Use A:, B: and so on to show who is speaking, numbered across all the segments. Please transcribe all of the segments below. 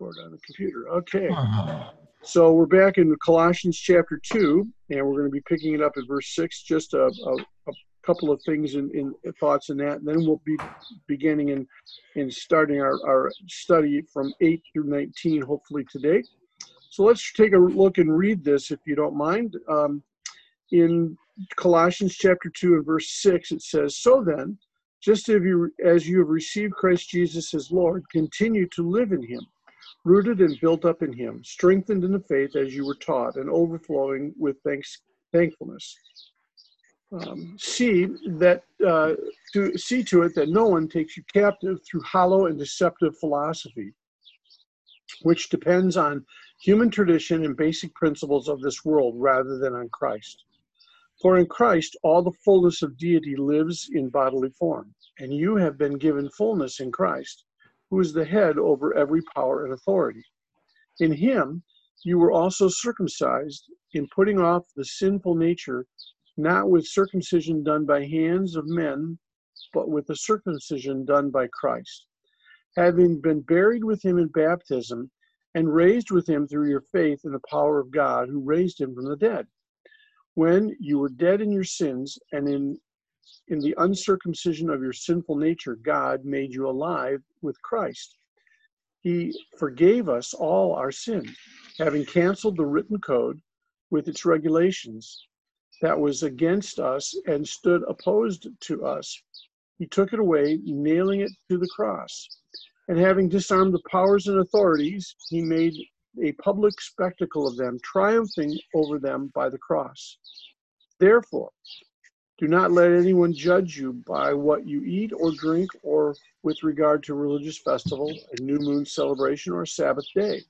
A: record on the computer. Okay. So we're back in Colossians chapter 2, and we're going to be picking it up at verse 6. Just a, a, a couple of things in, in, thoughts in that. And then we'll be beginning in, in starting our, our study from 8 through 19, hopefully today. So let's take a look and read this, if you don't mind. Um, in Colossians chapter 2 and verse 6, it says, So then, just as you, as you have received Christ Jesus as Lord, continue to live in him, rooted and built up in him, strengthened in the faith as you were taught, and overflowing with thanks, thankfulness. Um, see that uh, to see to it that no one takes you captive through hollow and deceptive philosophy, which depends on human tradition and basic principles of this world rather than on Christ. For in Christ all the fullness of deity lives in bodily form, and you have been given fullness in Christ, who is the head over every power and authority. In him you were also circumcised in putting off the sinful nature, not with circumcision done by hands of men, but with the circumcision done by Christ. Having been buried with him in baptism, and raised with him through your faith in the power of God who raised him from the dead when you were dead in your sins and in in the uncircumcision of your sinful nature god made you alive with christ. He forgave us all our sin having canceled the written code with its regulations that was against us and stood opposed to us. He took it away nailing it to the cross. And having disarmed the powers and authorities he made a public spectacle of them, triumphing over them by the cross. Therefore, do not let anyone judge you by what you eat or drink, or with regard to religious festival, a new moon celebration, or a Sabbath day.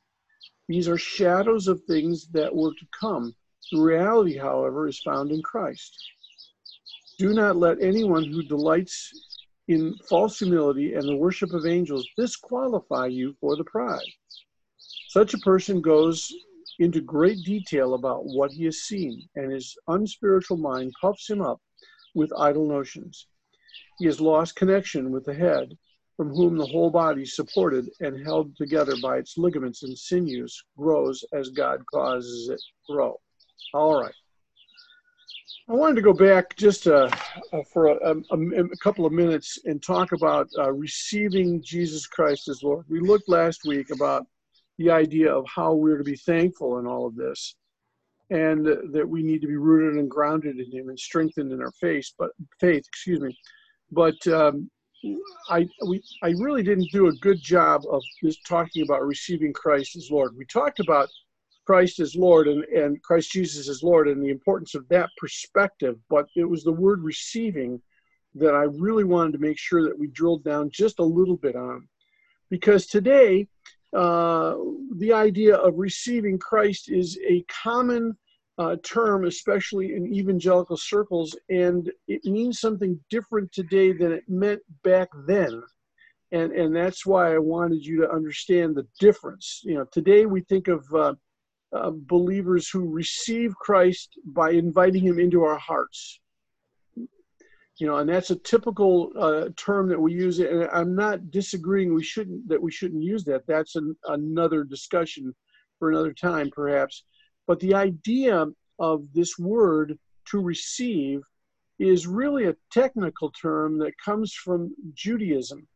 A: These are shadows of things that were to come. The reality, however, is found in Christ. Do not let anyone who delights in false humility and the worship of angels disqualify you for the prize. Such a person goes into great detail about what he has seen, and his unspiritual mind puffs him up with idle notions. He has lost connection with the head, from whom the whole body, supported and held together by its ligaments and sinews, grows as God causes it grow. All right. I wanted to go back just uh, uh, for a, a, a, couple of minutes and talk about uh, receiving Jesus Christ as Lord. We looked last week about the idea of how we're to be thankful in all of this and that we need to be rooted and grounded in him and strengthened in our faith but faith excuse me but um, I we I really didn't do a good job of just talking about receiving Christ as Lord. We talked about Christ as Lord and, and Christ Jesus as Lord and the importance of that perspective, but it was the word receiving that I really wanted to make sure that we drilled down just a little bit on. Because today uh, the idea of receiving Christ is a common uh, term, especially in evangelical circles, and it means something different today than it meant back then. And, and that's why I wanted you to understand the difference. You know, today we think of uh, uh believers who receive Christ by inviting him into our hearts you know and that's a typical uh, term that we use and i'm not disagreeing we shouldn't that we shouldn't use that. That's an, another discussion for another time perhaps. But the idea of this word to receive is really a technical term that comes from judaism.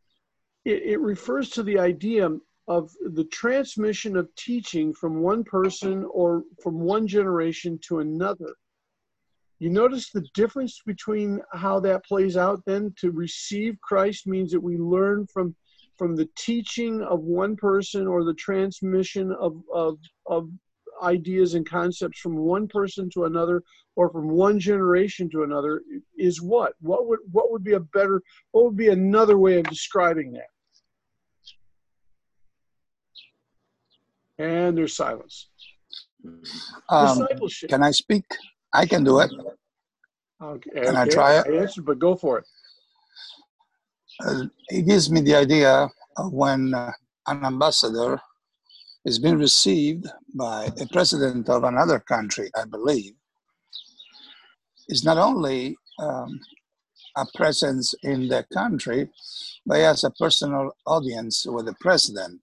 A: It, it refers to the idea of the transmission of teaching from one person or from one generation to another you notice the difference between how that plays out then? To receive Christ means that we learn from from the teaching of one person or the transmission of, of, of ideas and concepts from one person to another or from one generation to another is what? What would what would be a better what would be another way of describing that? And there's silence.
B: Um, can i speak I can do it.
A: Okay.
B: Can I try it?
A: Answered, but go for it.
B: Uh, it gives me the idea of when uh, an ambassador is being received by a president of another country, I believe, is not only um, a presence in the country, but he has a personal audience with the president.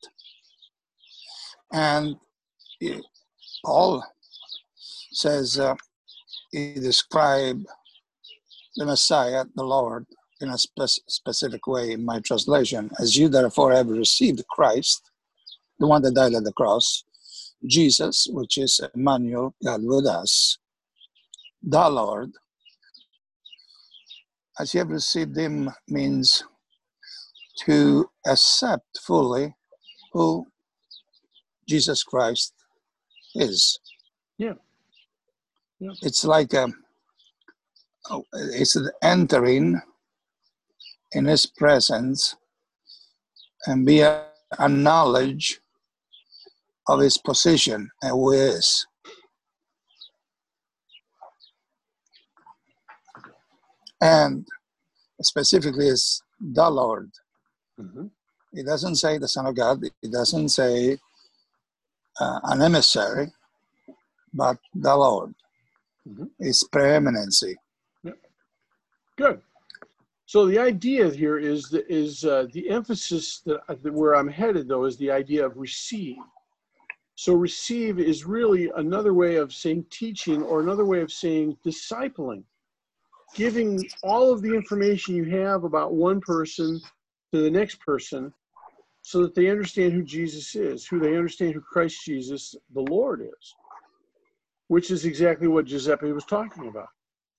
B: And Paul says uh, he described the Messiah, the Lord, in a spe- specific way in my translation. As you therefore have received Christ, the one that died at the cross, Jesus, which is Emmanuel, God with us, the Lord, as you have received him means to accept fully who Jesus Christ is. It's like a, oh, it's entering in his presence and be a, a knowledge of his position and who he is. And specifically is the Lord. Mm-hmm. He doesn't say the Son of God. He doesn't say uh, an emissary, but the Lord. Mm-hmm. His preeminency.
A: Yep. Good. So the idea here is the, is uh, the emphasis that, that where I'm headed though is the idea of receive. So receive is really another way of saying teaching or another way of saying discipling, giving all of the information you have about one person to the next person so that they understand who Jesus is, who they understand who Christ Jesus, the Lord, is, which is exactly what Giuseppe was talking about.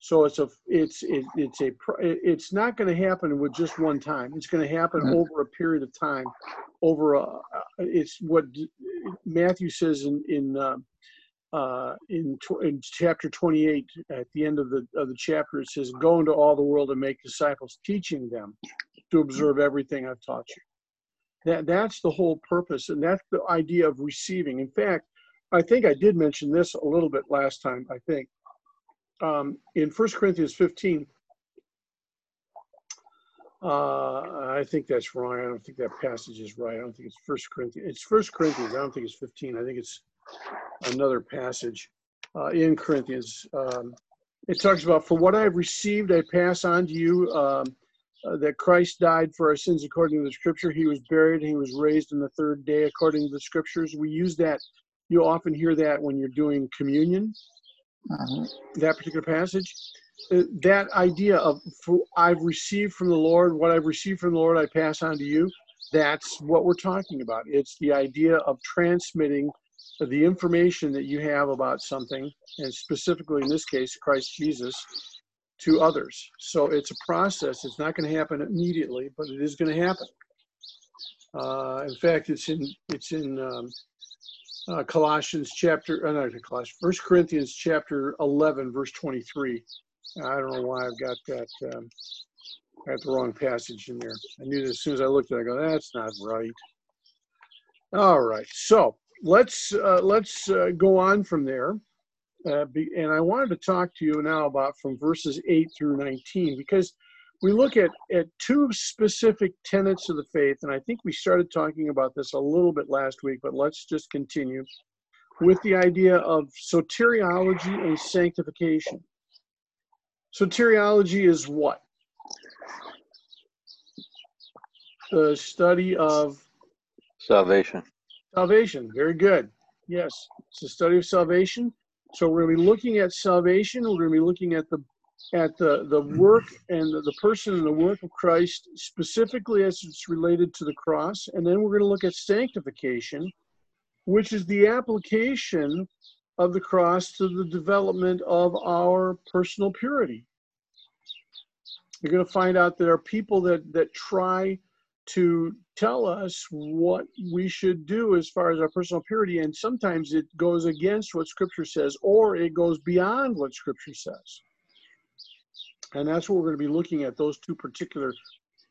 A: So it's a it's it, it's a it's not going to happen with just one time. It's going to happen mm-hmm. over a period of time. Over a, it's what Matthew says in in uh, uh, in, in chapter 28 at the end of the of the chapter. It says, "Go into all the world and make disciples, teaching them to observe everything I've taught you." That that's the whole purpose, and that's the idea of receiving. In fact, I think I did mention this a little bit last time. I think um, in First Corinthians 15, uh, I think that's wrong. I don't think that passage is right. I don't think it's First Corinthians. It's First Corinthians. I don't think it's 15. I think it's another passage uh, in Corinthians. Um, it talks about, "For what I have received, I pass on to you." Um, uh, that Christ died for our sins according to the Scripture. He was buried. He was raised on the third day according to the Scriptures. We use that. You often hear that when you're doing communion uh-huh. that particular passage. Uh, that idea of I've received from the Lord, what I've received from the Lord, I pass on to you. That's what we're talking about. It's the idea of transmitting the information that you have about something, and specifically in this case, Christ Jesus, to others. So it's a process. It's not going to happen immediately, but it is going to happen. Uh, in fact, it's in it's in um, uh, Colossians chapter, uh, not Colossians, First Corinthians chapter 11, verse 23. I don't know why I've got that. Um, I got the wrong passage in there. I knew that as soon as I looked at it, I go, that's not right. All right, so let's uh, let's uh, go on from there. Uh, be, and I wanted to talk to you now about from verses 8 through 19 because we look at, at two specific tenets of the faith, and I think we started talking about this a little bit last week, but let's just continue with the idea of soteriology and sanctification. Soteriology is what? The study of
C: salvation.
A: Salvation, very good. Yes, it's the study of salvation. So we're going to be looking at salvation. We're going to be looking at the at the, the work and the, person and the work of Christ, specifically as it's related to the cross. And then we're going to look at sanctification, which is the application of the cross to the development of our personal purity. You're going to find out there are people that, that try to tell us what we should do as far as our personal purity, and sometimes it goes against what Scripture says, or it goes beyond what Scripture says. And that's what we're going to be looking at, those two particular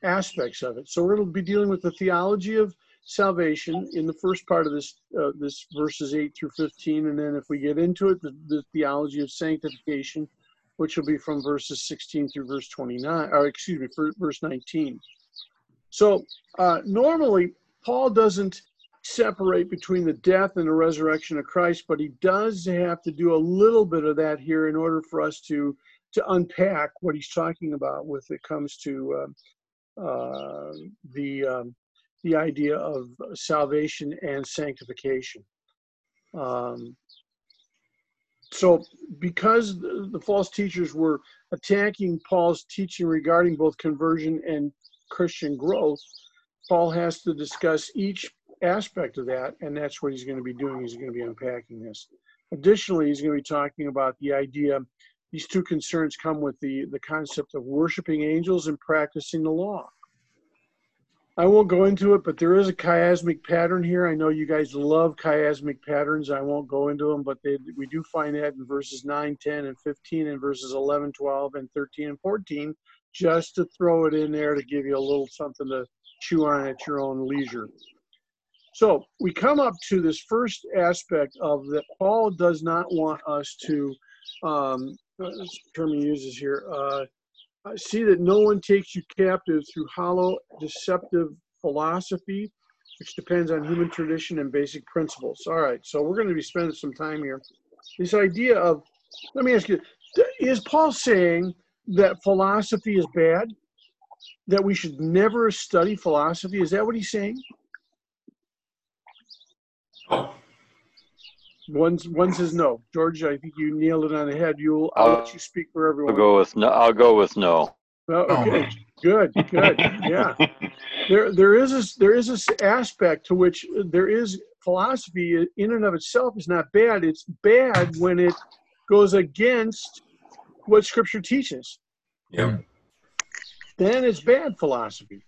A: aspects of it. So we're going to be dealing with the theology of salvation in the first part of this, uh, this verses 8 through 15. And then if we get into it, the, the theology of sanctification, which will be from verses 16 through verse 29, or excuse me, verse 19. So uh, normally, Paul doesn't separate between the death and the resurrection of Christ, but he does have to do a little bit of that here in order for us to to unpack what he's talking about with it comes to uh, uh, the um, the idea of salvation and sanctification. Um, so, because the, the false teachers were attacking Paul's teaching regarding both conversion and Christian growth, Paul has to discuss each aspect of that, and that's what he's going to be doing. He's going to be unpacking this. Additionally, he's going to be talking about the idea. These two concerns come with the the concept of worshiping angels and practicing the law. I won't go into it, but there is a chiasmic pattern here. I know you guys love chiasmic patterns. I won't go into them, but they, we do find that in verses 9, 10, and 15, and verses 11, 12, and 13, and 14, just to throw it in there to give you a little something to chew on at your own leisure. So we come up to this first aspect of that Paul does not want us to, um, term he uses here, uh, see that no one takes you captive through hollow, deceptive philosophy, which depends on human tradition and basic principles. All right, so we're going to be spending some time here. This idea of, let me ask you, is Paul saying that philosophy is bad? That we should never study philosophy? Is that what he's saying? One's one says no. George, I think you nailed it on the head. You'll I'll, I'll let you speak for everyone.
C: I'll go with no. I'll go with no.
A: Oh, okay, good, good, yeah. There, there is a, there is this aspect to which there is philosophy in and of itself is not bad. It's bad when it goes against what Scripture teaches.
D: Yeah. Hmm.
A: Then it's bad philosophy.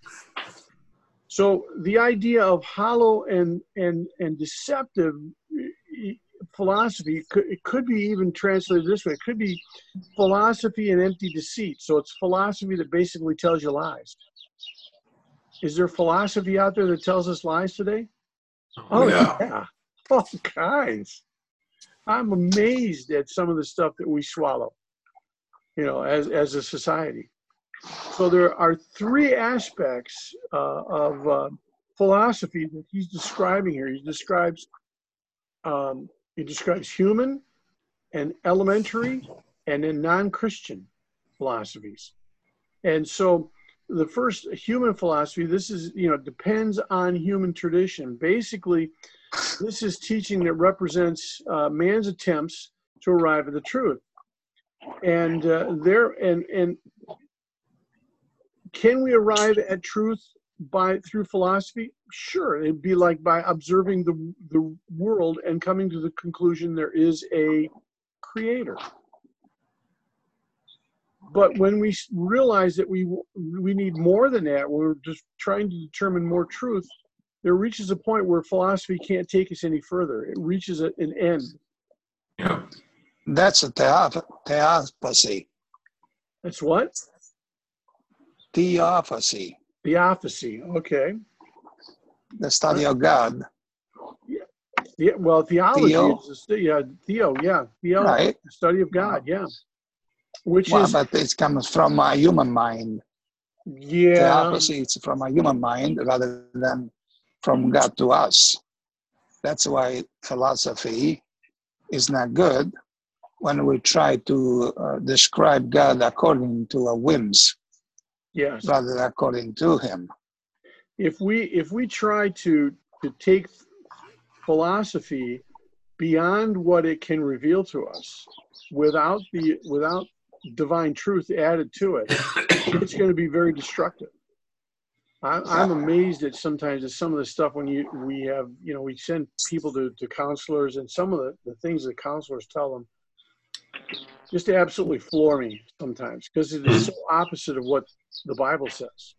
A: So the idea of hollow and and and deceptive philosophy could, it could be even translated this way it could be philosophy and empty deceit. So it's philosophy that basically tells you lies. Is there philosophy out there that tells us lies today?
D: Oh yeah,
A: yeah. all kinds. I'm amazed at some of the stuff that we swallow you know as as a society. So there are three aspects uh, of uh, philosophy that he's describing here. He describes um, he describes human and elementary and then non-Christian philosophies. And so the first human philosophy, this is, you know, depends on human tradition. Basically, this is teaching that represents uh, man's attempts to arrive at the truth. And uh, there, and and can we arrive at truth by through philosophy? Sure, it'd be like by observing the the world and coming to the conclusion there is a creator. But when we realize that we we need more than that, we're just trying to determine more truth. There reaches a point where philosophy can't take us any further. It reaches an end.
D: Yeah.
B: That's a theopathy.
A: That's what?
B: Theopathy.
A: Theopathy. Okay.
B: The study of God.
A: Yeah. yeah well, theology
B: Theo.
A: is the, yeah, theo. Yeah. Theo.
B: Right.
A: The study of God. Yeah. Which
B: well,
A: is.
B: but it comes from a human mind.
A: Yeah.
B: Theopathy it's from a human mind rather than from God to us. That's why philosophy is not good when we try to uh, describe God according to our whims
A: Yes.
B: rather than according to Him.
A: If we if we try to to take philosophy beyond what it can reveal to us without the without divine truth added to it, it's going to be very destructive. I, I'm amazed at sometimes at some of the stuff when you we have you know we send people to, to counselors and some of the, the things that counselors tell them just absolutely floor me sometimes because it is so opposite of what the Bible says.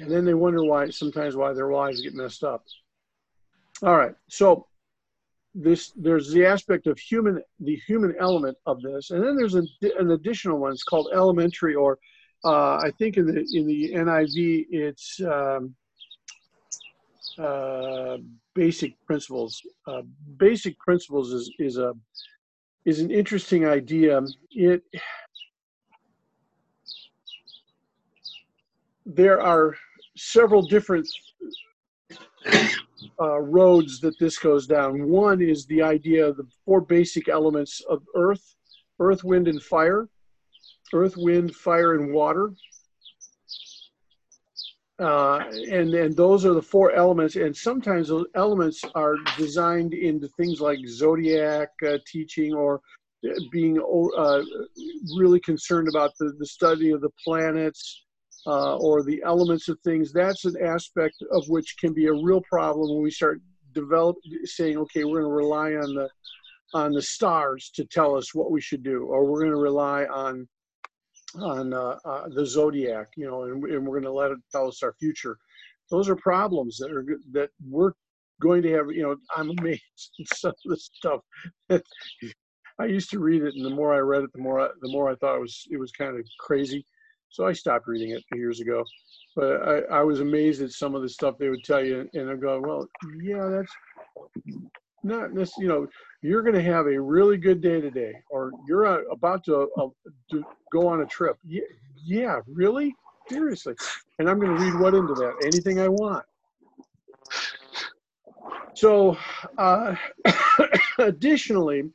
A: And then they wonder why sometimes why their lives get messed up. All right, so this there's the aspect of human the human element of this, and then there's an, an additional one. It's called elementary, or uh, I think in the in the NIV it's um, uh, basic principles. Uh, basic principles is is a is an interesting idea. It there are several different uh, roads that this goes down. One is the idea of the four basic elements of earth, earth, wind, and fire. Earth, wind, fire, and water. Uh, and and those are the four elements. And sometimes those elements are designed into things like zodiac uh, teaching or being uh, really concerned about the, the study of the planets uh, or the elements of things. That's an aspect of which can be a real problem when we start develop saying, okay, we're going to rely on the on the stars to tell us what we should do, or we're going to rely on on uh, uh, the zodiac, you know, and, and we're going to let it tell us our future. Those are problems that are that we're going to have. You know, I'm amazed at some of the stuff. That I used to read it, and the more I read it, the more I, the more I thought it was it was kind of crazy. So I stopped reading it years ago. But I, I was amazed at some of the stuff they would tell you, and I'm going, well, yeah, that's not this. You know, you're going to have a really good day today, or you're uh, about to, uh, to go on a trip. Yeah, yeah, really, seriously. And I'm going to read what into that? Anything I want. So, uh, additionally,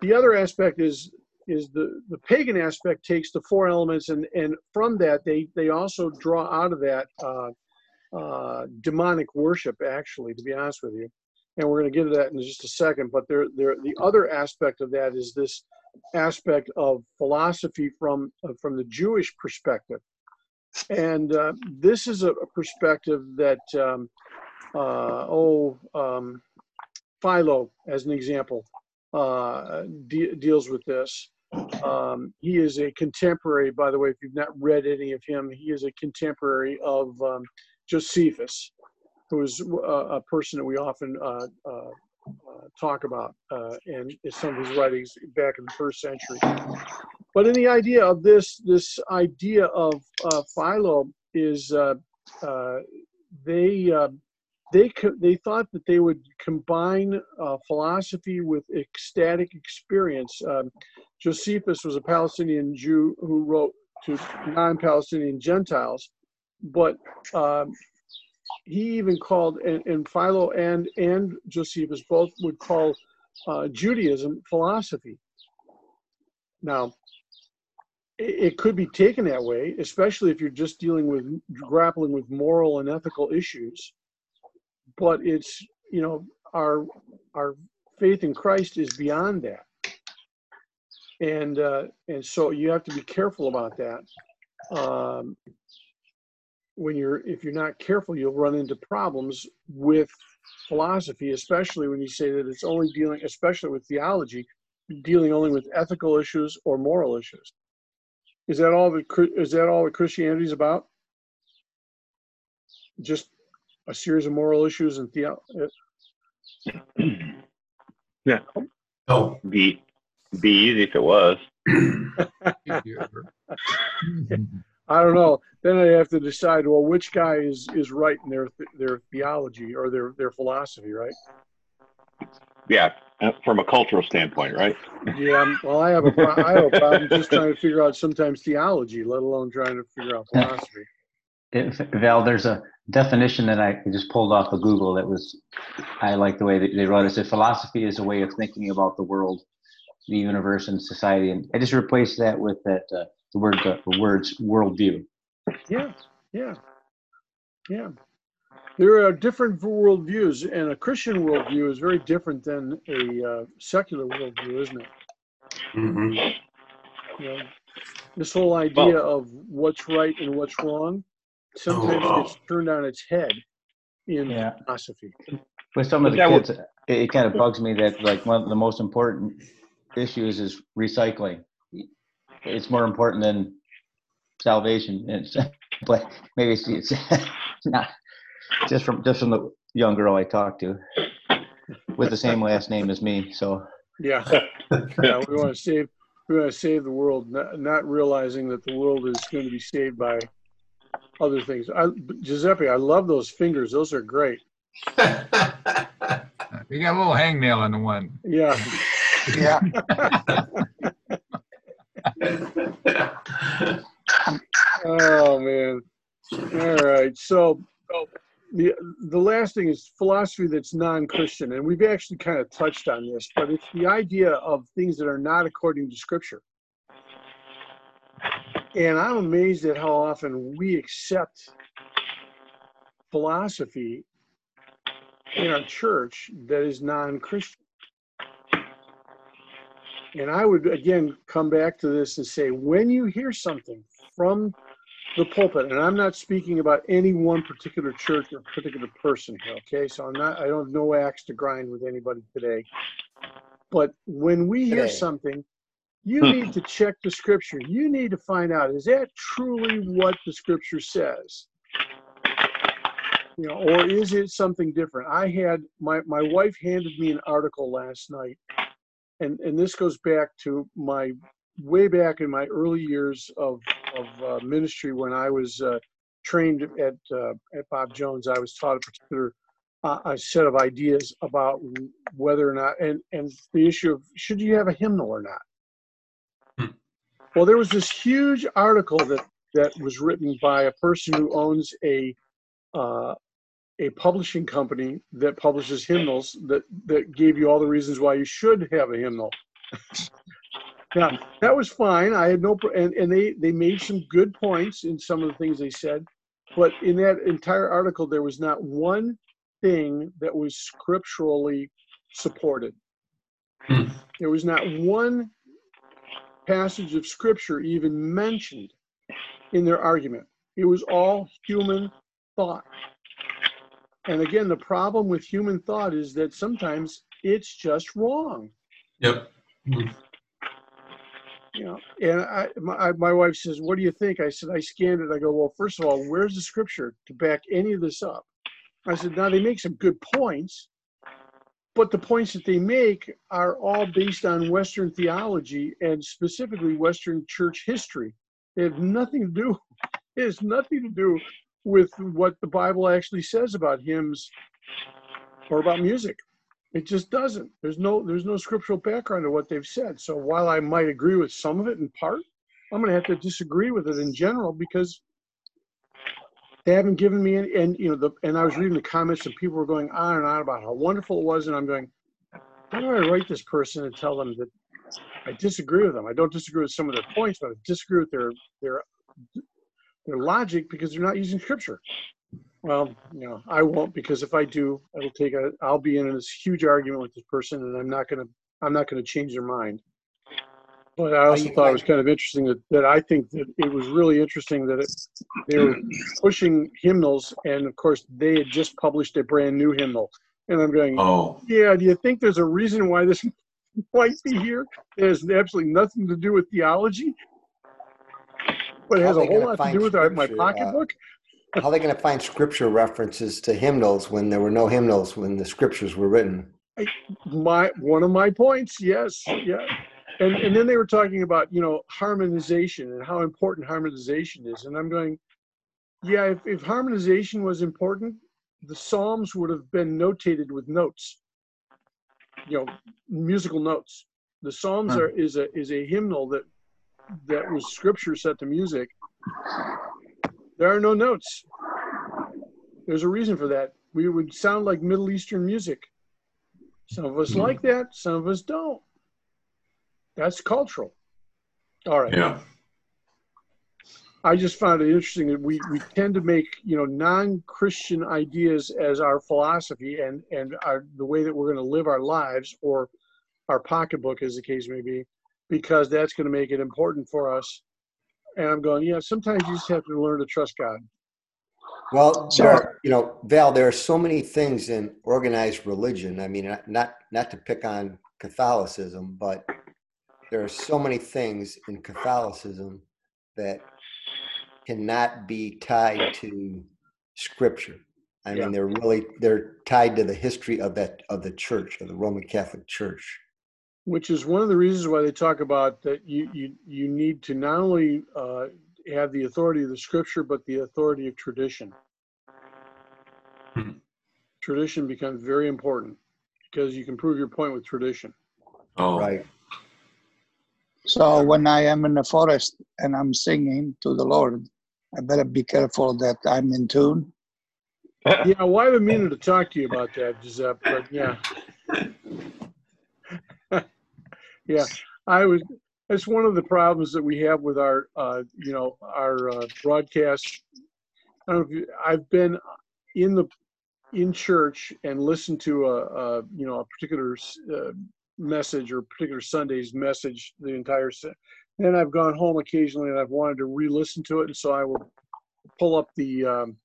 A: the other aspect is is the the pagan aspect takes the four elements and and from that they they also draw out of that uh, uh, demonic worship actually to be honest with you and we're going to get to that in just a second but there there the other aspect of that is this aspect of philosophy from uh, from the Jewish perspective and uh, this is a, perspective that um, uh, oh um, Philo as an example uh, de- deals with this. Um, he is a contemporary, by the way, if you've not read any of him, he is a contemporary of um, Josephus, who is a, a, person that we often uh, uh, uh talk about uh, and some of his writings back in the first century. But in the idea of this, this idea of uh, Philo is they they they thought that they would combine uh, philosophy with ecstatic experience. Um, Josephus was a Palestinian Jew who wrote to non-Palestinian Gentiles, but um, he even called and, and, Philo and and Josephus both would call uh, Judaism philosophy. Now, it, it could be taken that way, especially if you're just dealing with grappling with moral and ethical issues but it's you know our our faith in Christ is beyond that, and uh, and so you have to be careful about that. Um, when you're if you're not careful, you'll run into problems with philosophy, especially when you say that it's only dealing, especially with theology, dealing only with ethical issues or moral issues. Is that all that is that all that Christianity is about? Just a series of moral issues and theo.
E: yeah.
D: Oh.
E: Be be easy if it was.
A: I don't know. Then I have to decide. Well, which guy is is right in their their theology or their their philosophy, right?
E: Yeah, uh, from a cultural standpoint, right?
A: Yeah. Well, I have a I have a problem just trying to figure out sometimes theology, let alone trying to figure out philosophy.
F: If, Val, there's a definition that I just pulled off of Google that was, I like the way that they wrote it. It said philosophy is a way of thinking about the world, the universe, and society. And I just replaced that with that uh, the word the, the words worldview.
A: Yeah, yeah, yeah. There are different worldviews, and a Christian worldview is very different than a uh, secular worldview, isn't it?
D: Mm-hmm.
A: You know, this whole idea well, of what's right and what's wrong sometimes oh. gets turned on its head in yeah. philosophy.
F: With some of the kids, it, it kind of bugs me that like one of the most important issues is recycling. It's more important than salvation. It's, but maybe it's, it's not just from just from the young girl I talked to with the same last name as me. So
A: yeah, yeah, we want to save we want to save the world, not, not realizing that the world is going to be saved by other things. I, Giuseppe, I love those fingers. Those are great.
G: you got a little hangnail on the one.
A: Yeah.
B: Yeah.
A: Oh man. All right. So the the last thing is philosophy that's non-Christian, and we've actually kind of touched on this, but it's the idea of things that are not according to Scripture. And I'm amazed at how often we accept philosophy in our church that is non-Christian. And I would again come back to this and say, when you hear something from the pulpit, and I'm not speaking about any one particular church or particular person here, okay? So I'm not, I don't have no axe to grind with anybody today. But when we hear
H: Today.
A: something, you hmm. need to check the scripture. You need to find out, is that truly what the scripture says? You know, or is it something different? I had my my wife handed me an article last night, and and this goes back to my way back in my early years of of uh, ministry when I was uh, trained at uh, at Bob Jones. I was taught a particular uh, a set of ideas about whether or not and and the issue of should you have a hymnal or not.
D: Hmm.
A: Well, there was this huge article that that was written by a person who owns a uh, a publishing company that publishes hymnals that that gave you all the reasons why you should have a hymnal. now that was fine. I had no and and they they made some good points in some of the things they said, but in that entire article there was not one thing that was scripturally supported.
D: Hmm.
A: There was not one passage of scripture even mentioned in their argument. It was all human thought. And again, the problem with human thought is that sometimes it's just wrong.
D: Yep.
A: You know, and I, my, my wife says, "What do you think?" I said, "I scanned it." I go, "Well, first of all, where's the scripture to back any of this up?" I said, "Now they make some good points, but the points that they make are all based on Western theology and specifically Western church history. They have nothing to do. It has nothing to do with what the Bible actually says about hymns or about music. It just doesn't. There's no there's no scriptural background to what they've said. So while I might agree with some of it in part, I'm going to have to disagree with it in general because they haven't given me any. And you know, the and I was reading the comments and people were going on and on about how wonderful it was, and I'm going, how do I write this person and tell them that I disagree with them? I don't disagree with some of their points, but I disagree with their their their logic because they're not using scripture. Well, you know, I won't because if I do, it'll take a. I'll be in this huge argument with this person, and I'm not gonna. I'm not gonna change their mind. But I also thought it was kind of interesting that, that I think that it was really interesting that it, they were pushing hymnals, and of course they had just published a brand new hymnal, and I'm going,
D: Oh,
A: yeah. Do you think there's a reason why this might be here? It has absolutely nothing to do with theology, but it
H: How
A: has
H: they
A: a whole
H: gonna
A: lot to
H: find
A: do with our, my
H: scripture, uh,
A: pocketbook.
H: How are they going to find scripture references to hymnals when there were no hymnals when the scriptures were written?
A: my one of my points yes yeah and and then they were talking about you know harmonization and how important harmonization is and i'm going yeah if, if harmonization was important the psalms would have been notated with notes you know musical notes the psalms
G: Huh.
A: are is a is a hymnal that that was scripture set to music there are no notes there's a reason for that we would sound like middle eastern music some of us like that, some of us don't. That's cultural. All right.
D: yeah.
A: I just found it interesting that we, we tend to make, you know, non-Christian ideas as our philosophy and, and our, the way that we're going to live our lives or our pocketbook, as the case may be, because that's going to make it important for us. And I'm going, yeah, sometimes you just have to learn to trust God.
H: Well,
B: So-
H: are- you know, Val, there are so many things in organized religion. I mean, not- not not to pick on Catholicism, but there are so many things in Catholicism that cannot be tied to Scripture. I
A: Yeah.
H: mean, they're really they're tied to the history of that of the Church of the Roman Catholic Church.
A: Which is one of the reasons why they talk about that you you you need to not only uh, have the authority of the scripture but the authority of tradition
D: Hmm.
A: tradition becomes very important because you can prove your point with tradition
D: Oh,
H: Right.
B: So when I am in the forest and I'm singing to the Lord, I better be careful that I'm in tune.
A: yeah well i've been meaning to talk to you about that giuseppe but yeah yeah i was that's one of the problems that we have with our uh, you know our uh, broadcast I don't know if you, I've been in the in church and listen to a, a you know a particular uh, message or particular Sunday's message the entire. Se- then I've gone home occasionally and I've wanted to re-listen to it, and so I will pull up the um,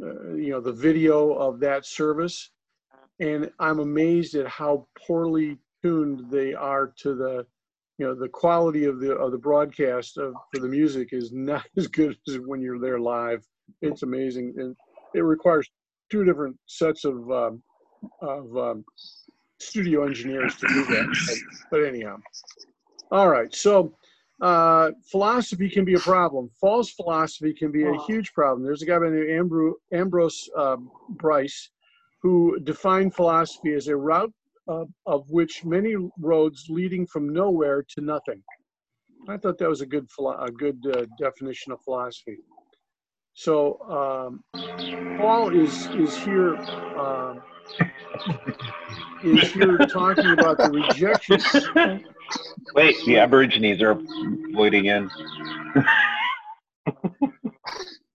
A: uh, you know the video of that service, and I'm amazed at how poorly tuned they are to the you know the quality of the of the broadcast of for the music is not as good as when you're there live. It's amazing, and it requires two different sets of um, of um, studio engineers to do that. But, anyhow, all right. So uh, philosophy can be a problem. False philosophy can be a huge problem. There's a guy by the name Ambro- Ambrose um, Bryce who defined philosophy as a route of, of which many roads leading from nowhere to nothing. I thought that was a good philo- a good uh, definition of philosophy. So um, Paul is is here um, is here talking about the rejection.
E: Wait, the Aborigines are wading in.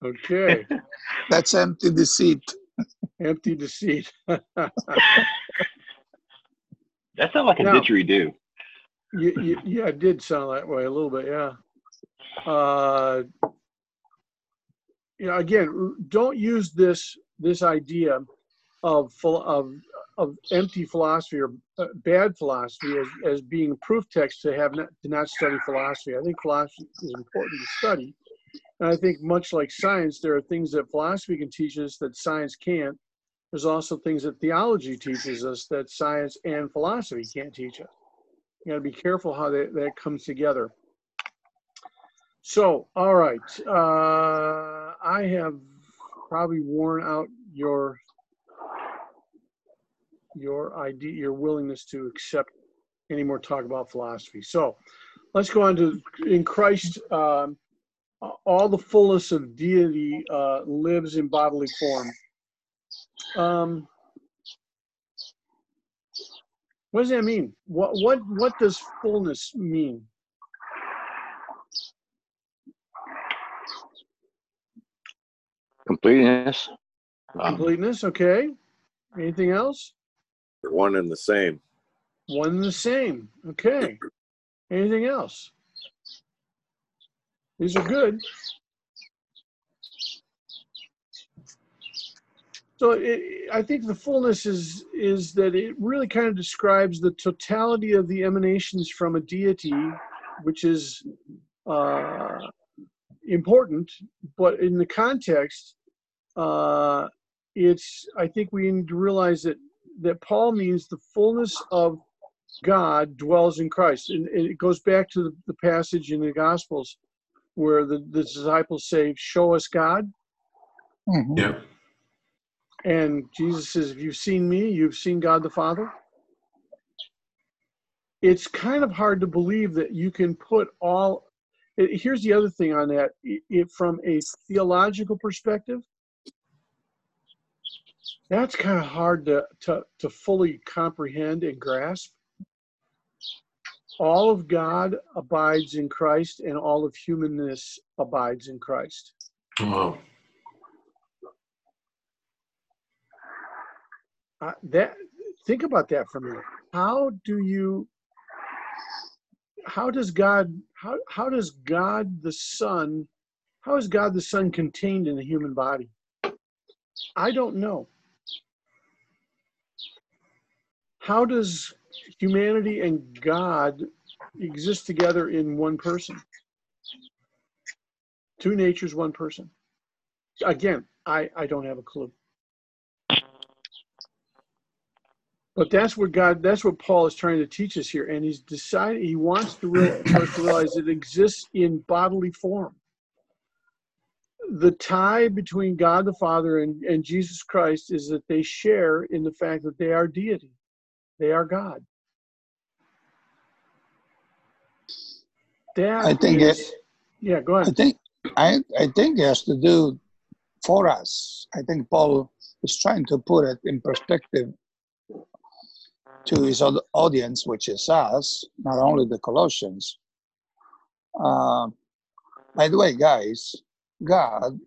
A: Okay,
B: That's empty deceit.
A: empty deceit.
E: That sounds like a
A: No.
E: didgeridoo.
A: You, you, yeah, it did sound that way a little bit, yeah. Uh, you know, again, don't use this this idea of of of empty philosophy or uh, bad philosophy as, as being proof text to have not, to not study philosophy. I think philosophy is important to study, and I think much like science, there are things that philosophy can teach us that science can't. There's also things that theology teaches us that science and philosophy can't teach us you got to be careful how that, that comes together. So, all right. Uh, I have probably worn out your your idea, your willingness to accept any more talk about philosophy. So, let's go on to in Christ. Um, all the fullness of deity uh, lives in bodily form. Um, what does that mean? What what what does fullness mean?
C: Completeness. Um,
A: Completeness, okay. Anything else?
I: One and the same.
A: One and the same. Okay. Anything else? These are good. So it, I think the fullness is is that it really kind of describes the totality of the emanations from a deity, which is uh, important, but in the context, uh, it's I think we need to realize that that Paul means the fullness of God dwells in Christ, and, and it goes back to the, the passage in the Gospels where the, the disciples say, "Show us God."
B: Mhm.
D: Yep.
A: And Jesus says, If you've seen me, you've seen God the Father. It's kind of hard to believe that you can put all. Eh, here's the other thing on that. It- from a theological perspective, that's kind of hard to, to, to fully comprehend and grasp. All of God abides in Christ, and all of humanness abides in Christ.
D: Wow.
A: Uh, that think about that for a minute. How do you how does god how, how does god the son how is god the son contained in the human body? I don't know. How does humanity and god exist together in one person? Two natures one person. Again i i don't have a clue But that's what God, that's what Paul is trying to teach us here. And he's decided, he wants to real, to realize it exists in bodily form. The tie between God the Father and, and Jesus Christ is that they share in the fact that they are deity, they are God. That
B: I think
A: is-
B: it-
A: yeah, go ahead.
B: I think I I think it has to do for us. I think Paul is trying to put it in perspective to his audience, which is us, not only the Colossians. Uh, by the way, guys, God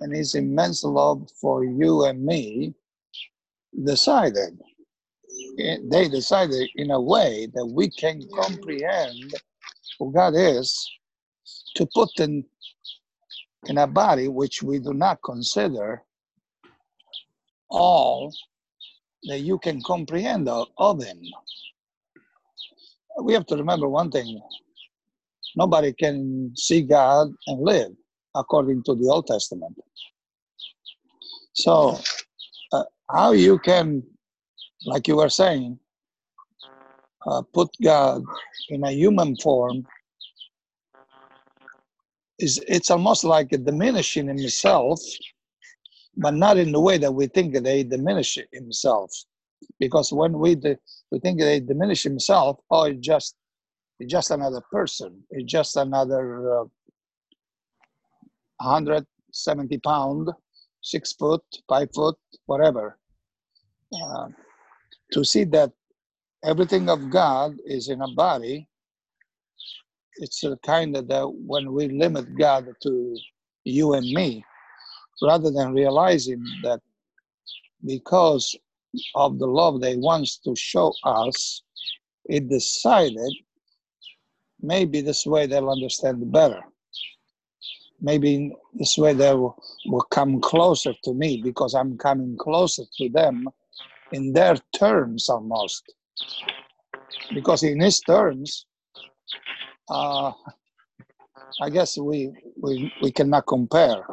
B: and his immense love for you and me decided eh, they decided in a way that we can comprehend who God is to put in in a body which we do not consider all that you can comprehend of, of him. We have to remember one thing nobody can see God and live according to the Old Testament. So, uh, how you can, like you were saying, uh, put God in a human form is it's almost like diminishing himself, but not in the way that we think he diminish himself. Because when we we think they diminish himself, oh, it's just it's just another person. It's just another uh, 170 pound, six foot, five foot, whatever. Uh, to see that everything of God is in a body, it's a kind of that when we limit God to you and me, rather than realizing that because of the love they wants to show us, it decided maybe this way they'll understand better. Maybe this way they will, will come closer to me because I'm coming closer to them in their terms almost. Because in his terms, uh, I guess we, we we cannot compare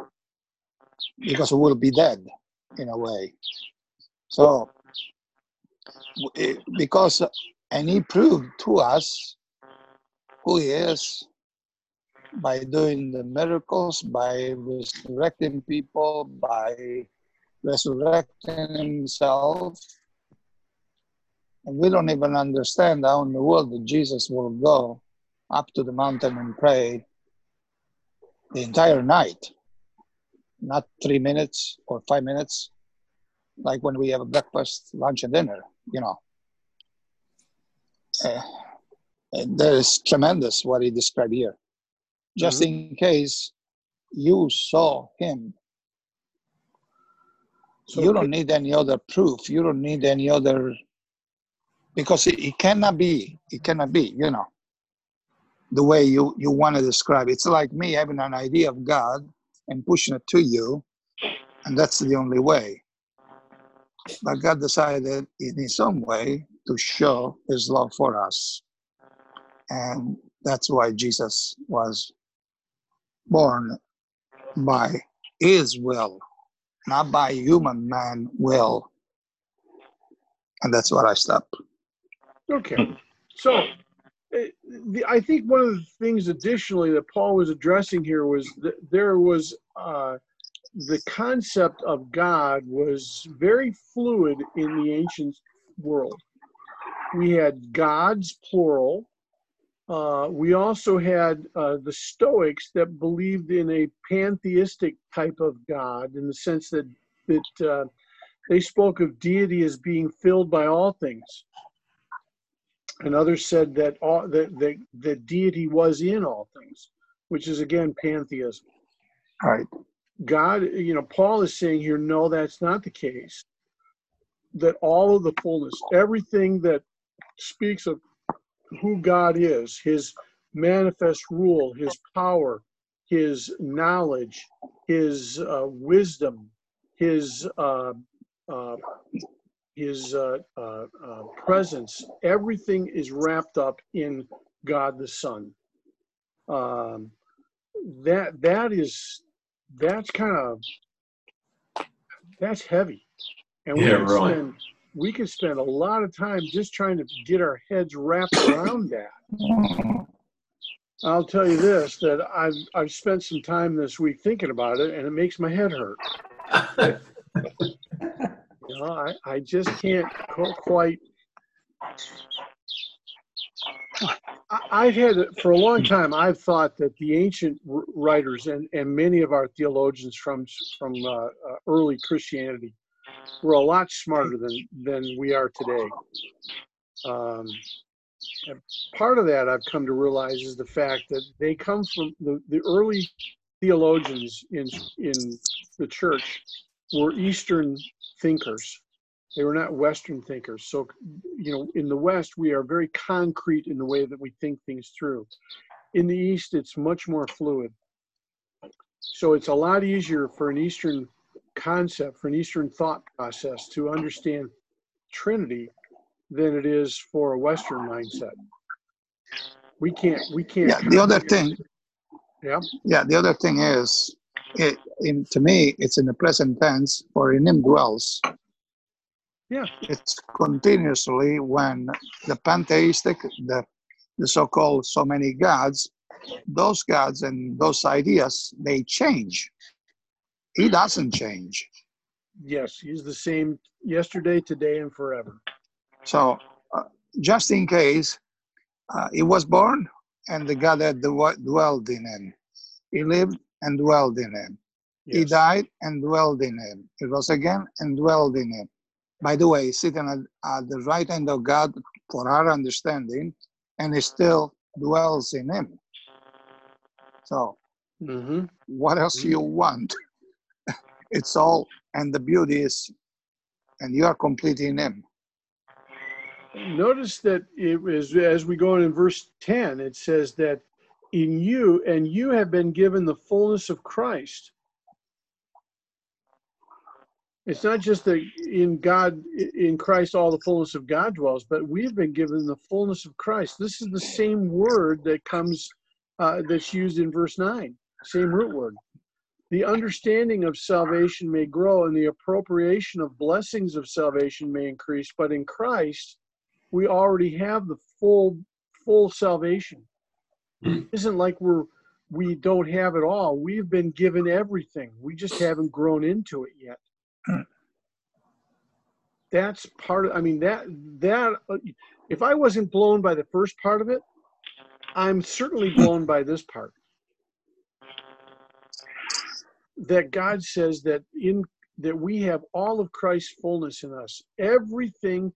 B: because we'll be dead in a way. So because and he proved to us who he is by doing the miracles, by resurrecting people, by resurrecting himself. And we don't even understand how in the world Jesus will go up to the mountain and pray the entire night, not three minutes or five minutes, like when we have a breakfast, lunch, and dinner, you know. Uh, and that is tremendous what he described here. Just in case you saw him,
A: So
B: you don't need any other proof. You don't need any other, because it, it cannot be. It cannot be. You know, the way you you want to describe. it. It's like me having an idea of God and pushing it to you, and that's the only way. But God decided in His own way to show His love for us, and that's why Jesus was born by His will, not by human man will. And that's what I stopped.
A: Okay, so I think one of the things additionally that Paul was addressing here was that there was uh, the concept of God was very fluid in the ancient world. We had gods, plural. Uh, we also had uh, the Stoics that believed in a pantheistic type of God in the sense that that uh, they spoke of deity as being filled by all things and others said that all that the, the deity was in all things which is again pantheism
B: All right.
A: god you know paul is saying here no that's not the case that all of the fullness everything that speaks of who god is his manifest rule his power his knowledge his uh, wisdom his uh, uh, his uh, uh, uh, presence, everything is wrapped up in God the Son. Um, that that is that's kind of that's heavy, and we
D: Yeah,
A: can
D: really.
A: spend we can spend a lot of time just trying to get our heads wrapped around that. I'll tell you this: that I've I've spent some time this week thinking about it, and it makes my head hurt. Know, I, I just can't quite. I've had for a long time. I've thought that the ancient writers and, and many of our theologians from from uh, uh, early Christianity were a lot smarter than than we are today. Um, and part of that I've come to realize is the fact that they come from the, the early theologians in in the church were Eastern thinkers. They were not Western thinkers. So, you know, in the West, we are very concrete in the way that we think things through. In the East, it's much more fluid. So it's a lot easier for an Eastern concept, for an Eastern thought process to understand Trinity than it is for a Western mindset. We can't, we can't.
B: Yeah, the other thing,
A: Yeah,
B: yeah, the other thing is, it, in, to me, it's in the present tense, for in him dwells.
A: Yeah.
B: It's continuously when the pantheistic, the, the so-called so many gods, those gods and those ideas, they change. He doesn't change.
A: yes, he's the same yesterday, today, and forever.
B: So, uh, just in case, uh, he was born and the God that dwelled in him. He lived and dwelled in him. He died and dwelled in him. He rose again and dwelled in him. By the way, sitting at, at the right hand of God for our understanding, and he still dwells in him. So,
A: Mm-hmm.
B: what else you want? it's all, and the beauty is, and you are complete in him.
A: Notice that it was as we go in verse 10, it says that in you and you have been given the fullness of Christ. It's not just that in God, in Christ, all the fullness of God dwells, but we've been given the fullness of Christ. This is the same word that comes, uh, that's used in verse 9, same root word. The understanding of salvation may grow and the appropriation of blessings of salvation may increase, but in Christ, we already have the full full salvation.
D: Hmm.
A: It isn't like we're we don't have it all. We've been given everything. We just haven't grown into it yet. That's part of I mean that that if I wasn't blown by the first part of it, I'm certainly blown by this part. That God says that in that we have all of Christ's fullness in us. Everything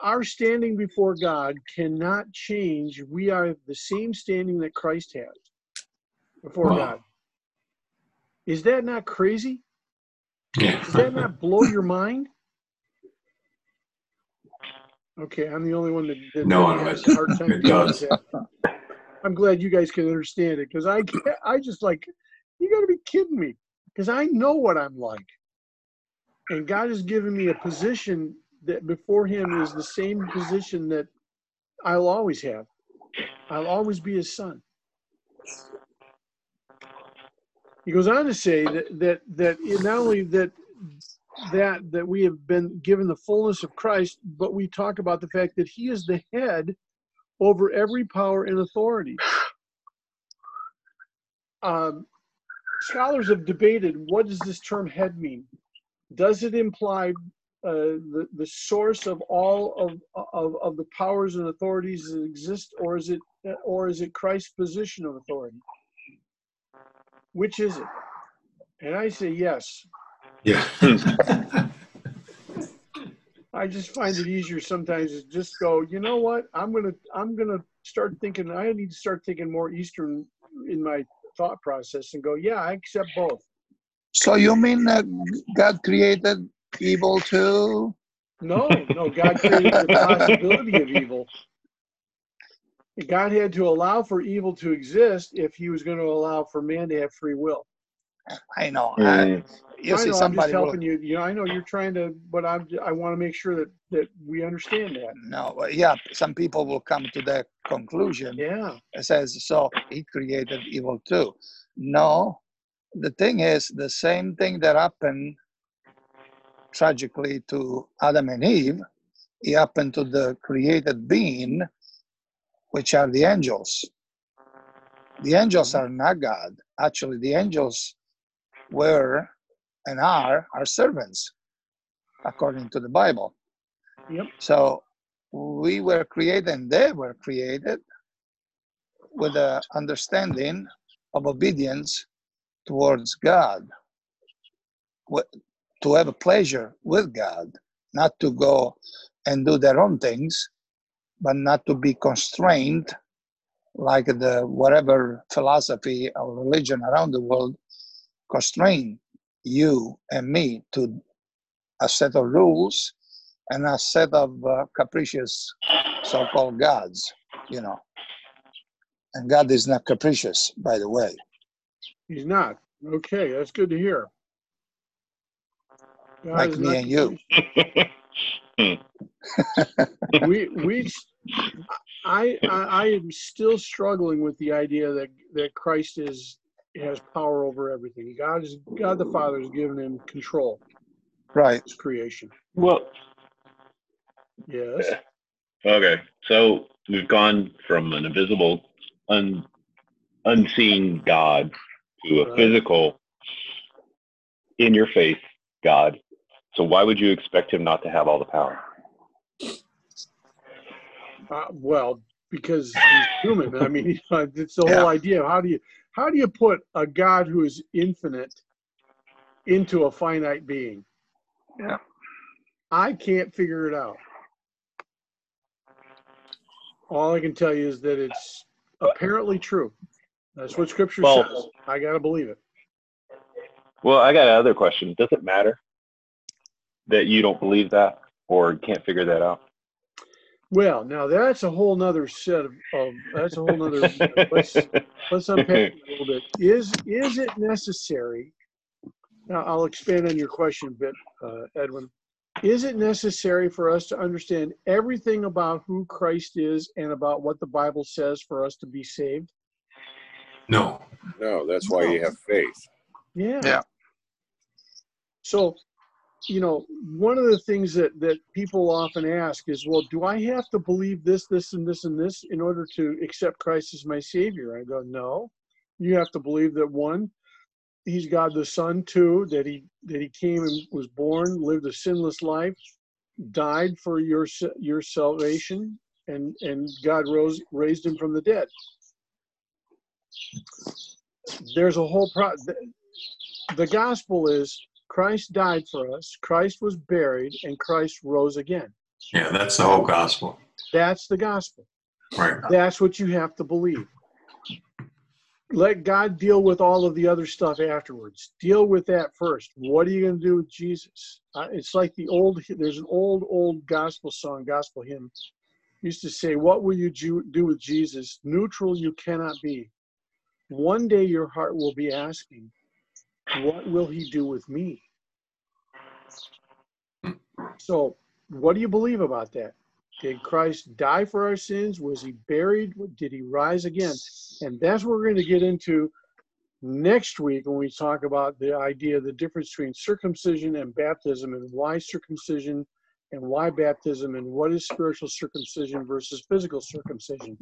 A: our standing before God cannot change. We are the same standing that Christ has before
D: Wow.
A: God. Is that not crazy?
D: Yeah.
A: Does that not blow your mind? Okay, I'm the only one that, that
D: No, it-
A: has a hard time
D: it does.
A: I'm glad you guys can understand it because I I just like you got to be kidding me because I know what I'm like, and God has given me a position that before Him is the same position that I'll always have. I'll always be His son. He goes on to say that that that not only that that that we have been given the fullness of Christ, but we talk about the fact that He is the head over every power and authority. Um, scholars have debated what does this term head mean? Does it imply uh, the, the source of all of, of, of the powers and authorities that exist, or is it or is it Christ's position of authority? Which is it? And I say yes.
D: Yeah.
A: I just find it easier sometimes to just go, you know what? I'm gonna I'm gonna start thinking I need to start thinking more Eastern in my thought process and go, yeah, I accept both.
B: So you mean that God created evil too?
A: No, no, God created the possibility of evil. God had to allow for evil to exist if he was going to allow for man to have free will.
B: I know. I, you
A: I
B: see,
A: know, I'm just
B: somebody will,
A: helping you. You know, I know you're trying to, but I'm, I want to make sure that, that we understand that.
B: no, but yeah, some people will come to that conclusion.
A: Yeah.
B: It says, so he created evil too. No, the thing is, the same thing that happened tragically to Adam and Eve, it happened to the created being, which are the angels. The angels are not God. Actually, the angels were and are our servants, according to the Bible.
A: Yep.
B: So we were created and they were created with the understanding of obedience towards God, to have a pleasure with God, not to go and do their own things, but not to be constrained like the whatever philosophy or religion around the world constrain you and me to a set of rules and a set of uh, capricious so-called gods, you know. And God is not capricious, by the way.
A: He's not. Okay, that's good to hear. God
B: Like me and you.
A: we we I, I I am still struggling with the idea that that Christ is has power over everything. God is God the Father has given him control
B: Right.
A: his creation.
E: Well,
A: Yes.
E: okay. So we've gone from an invisible, un, unseen God to a
A: Right.
E: physical, in your face God. So why would you expect him not to have all the power?
A: Uh, well, because he's human. I mean, it's the
B: Yeah.
A: whole idea. How do you how do you put a God who is infinite into a finite being?
B: Yeah.
A: I can't figure it out. All I can tell you is that it's apparently true. That's what Scripture
E: Well-
A: says. I gotta believe it.
E: Well, I got another question. Does it matter that you don't believe that or can't figure that out?
A: Well, now that's a whole nother set of, of that's a whole nother. let's let's unpack it a little bit. Is is it necessary? Now I'll expand on your question a bit, uh, Edwin. Is it necessary for us to understand everything about who Christ is and about what the Bible says for us to be saved?
D: No.
I: No, that's why you have faith.
A: Yeah.
B: Yeah.
A: So, you know, one of the things that that people often ask is, well, do I have to believe this, this, and this, and this in order to accept Christ as my Savior? I go, no. You have to believe that one, He's God the Son. Two, that He that He came and was born, lived a sinless life, died for your your salvation, and and God rose raised Him from the dead. There's a whole pro. The gospel is Christ died for us, Christ was buried, and Christ rose again.
D: Yeah, that's the whole gospel.
A: That's the gospel.
D: Right.
A: That's what you have to believe. Let God deal with all of the other stuff afterwards. Deal with that first. What are you going to do with Jesus? Uh, it's like the old, there's an old, old gospel song, gospel hymn, used to say, What will you do with Jesus? Neutral you cannot be. One day your heart will be asking, What will he do with me? Hmm. So, what do you believe about that? Did Christ die for our sins? Was he buried? Did he rise again? And that's what we're going to get into next week when we talk about the idea of the difference between circumcision and baptism and why circumcision and why baptism and what is spiritual circumcision versus physical circumcision.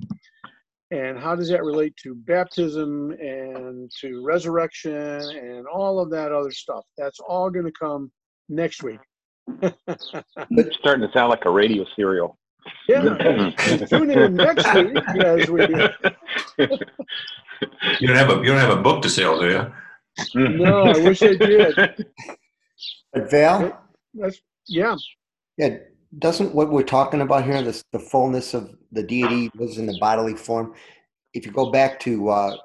A: And how does that relate to baptism and to resurrection and all of that other stuff? That's all going to come next week.
E: It's starting to sound like a radio serial.
A: Yeah. Tune in next week as we.
D: You don't have a you don't have a book to sell, do you? Mm-hmm.
A: No, I wish I did.
H: But Val,
A: That's yeah.
H: yeah, doesn't what we're talking about here, this the fullness of the deity was in the bodily form. If you go back to uh,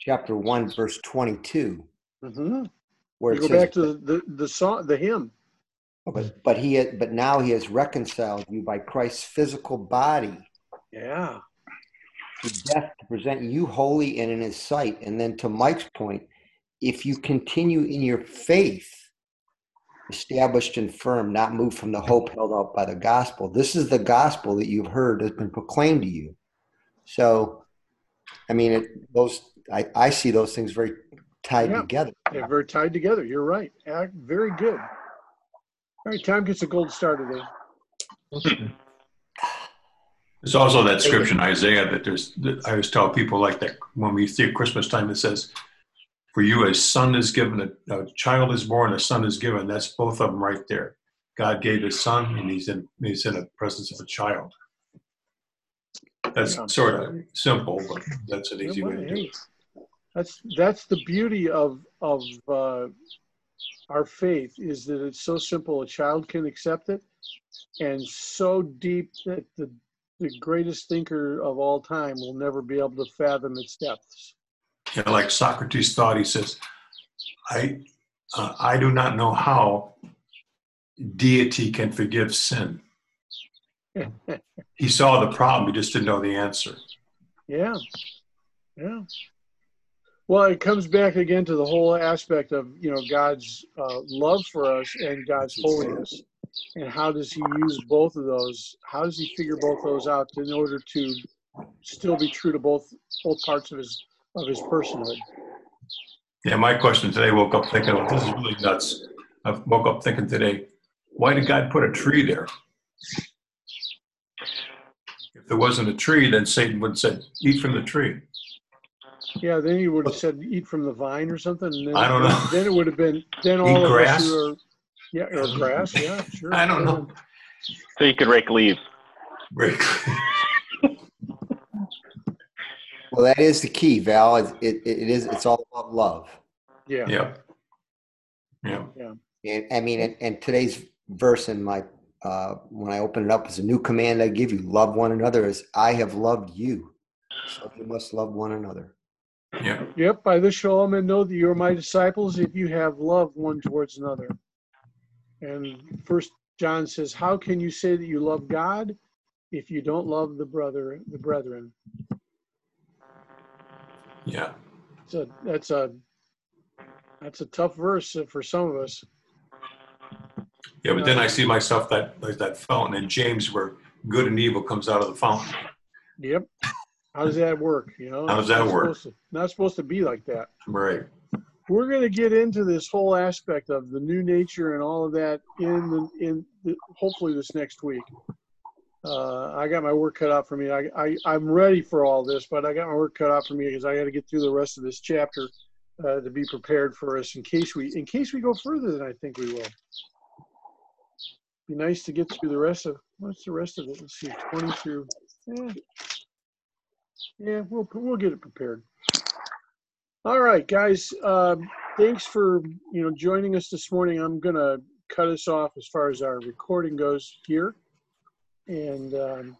H: chapter one, verse twenty-two,
A: hmm
H: where
A: You go
H: says,
A: back to the the, the song, the hymn.
H: but, but he but now he has reconciled you by Christ's physical body
A: Yeah.
H: to death to present you holy and in his sight. And then to Mike's point, if you continue in your faith, established and firm, not moved from the hope held out by the gospel, this is the gospel that you've heard has been proclaimed to you. So, I mean, it, those I, I see those things very tied
A: Yeah.
H: together.
A: They're very tied together. You're right. Very good. All right, Tom gets a gold star today.
D: There's also that scripture in Isaiah that there's that I always tell people like that when we see Christmas time it says, For you a son is given, a, a child is born, a son is given. That's both of them right there. God gave his son and he's in he's in the presence of a child. That's sort of simple, but that's an easy way to do it.
A: That's that's the beauty of of uh, our faith is that it's so simple a child can accept it, and so deep that the the greatest thinker of all time will never be able to fathom its depths.
D: Like Socrates thought, he says, I, uh, I do not know how deity can forgive sin. he saw the problem, he just didn't know the answer.
A: Yeah. Yeah. Well, it comes back again to the whole aspect of, you know, God's uh, love for us and God's holiness. And how does he use both of those? How does he figure both those out in order to still be true to both both parts of his of his personhood?
D: Yeah, my question today woke up thinking, oh, this is really nuts. I woke up thinking today, why did God put a tree there? If there wasn't a tree, then Satan would have said, eat from the tree.
A: Yeah, then he would have said, "Eat from the vine" or something. And then,
D: I don't know.
A: Then it would have been then all
D: Eat
A: of
D: grass?
A: us who are, yeah, or grass. Yeah, sure.
D: I don't know.
E: So you could rake leaves.
D: Rake good.
H: Well, that is the key, Val. It, it, it is, it's all about love.
A: Yeah,
D: Yeah. Yeah.
H: And I mean, and, and today's verse in my, uh, when I open it up is a new command I give you, love one another as I have loved you. So you must love one another.
D: Yeah.
A: Yep. By this shall all men know that you are my disciples if you have love one towards another. And First John says, "How can you say that you love God if you don't love the brother, the brethren?"
D: Yeah.
A: So that's a that's a tough verse for some of us.
D: Yeah. But then I uh, see myself that like that fountain in James where good and evil comes out of the fountain.
A: Yep. How does that work? You know,
D: How does that work?
A: supposed to- not supposed to be like that.
D: Right.
A: we're going to get into this whole aspect of the new nature and all of that in the, in the, hopefully this next week. Uh, I got my work cut out for me. I, I I'm ready for all this, but I got my work cut out for me because I got to get through the rest of this chapter uh, to be prepared for us in case we in case we go further than I think we will. Be nice to get through the rest of what's the rest of it? Let's see, twenty through. Yeah, yeah, we'll we'll get it prepared. All right, guys. Um, thanks for you know joining us this morning. I'm gonna cut us off as far as our recording goes here, and um,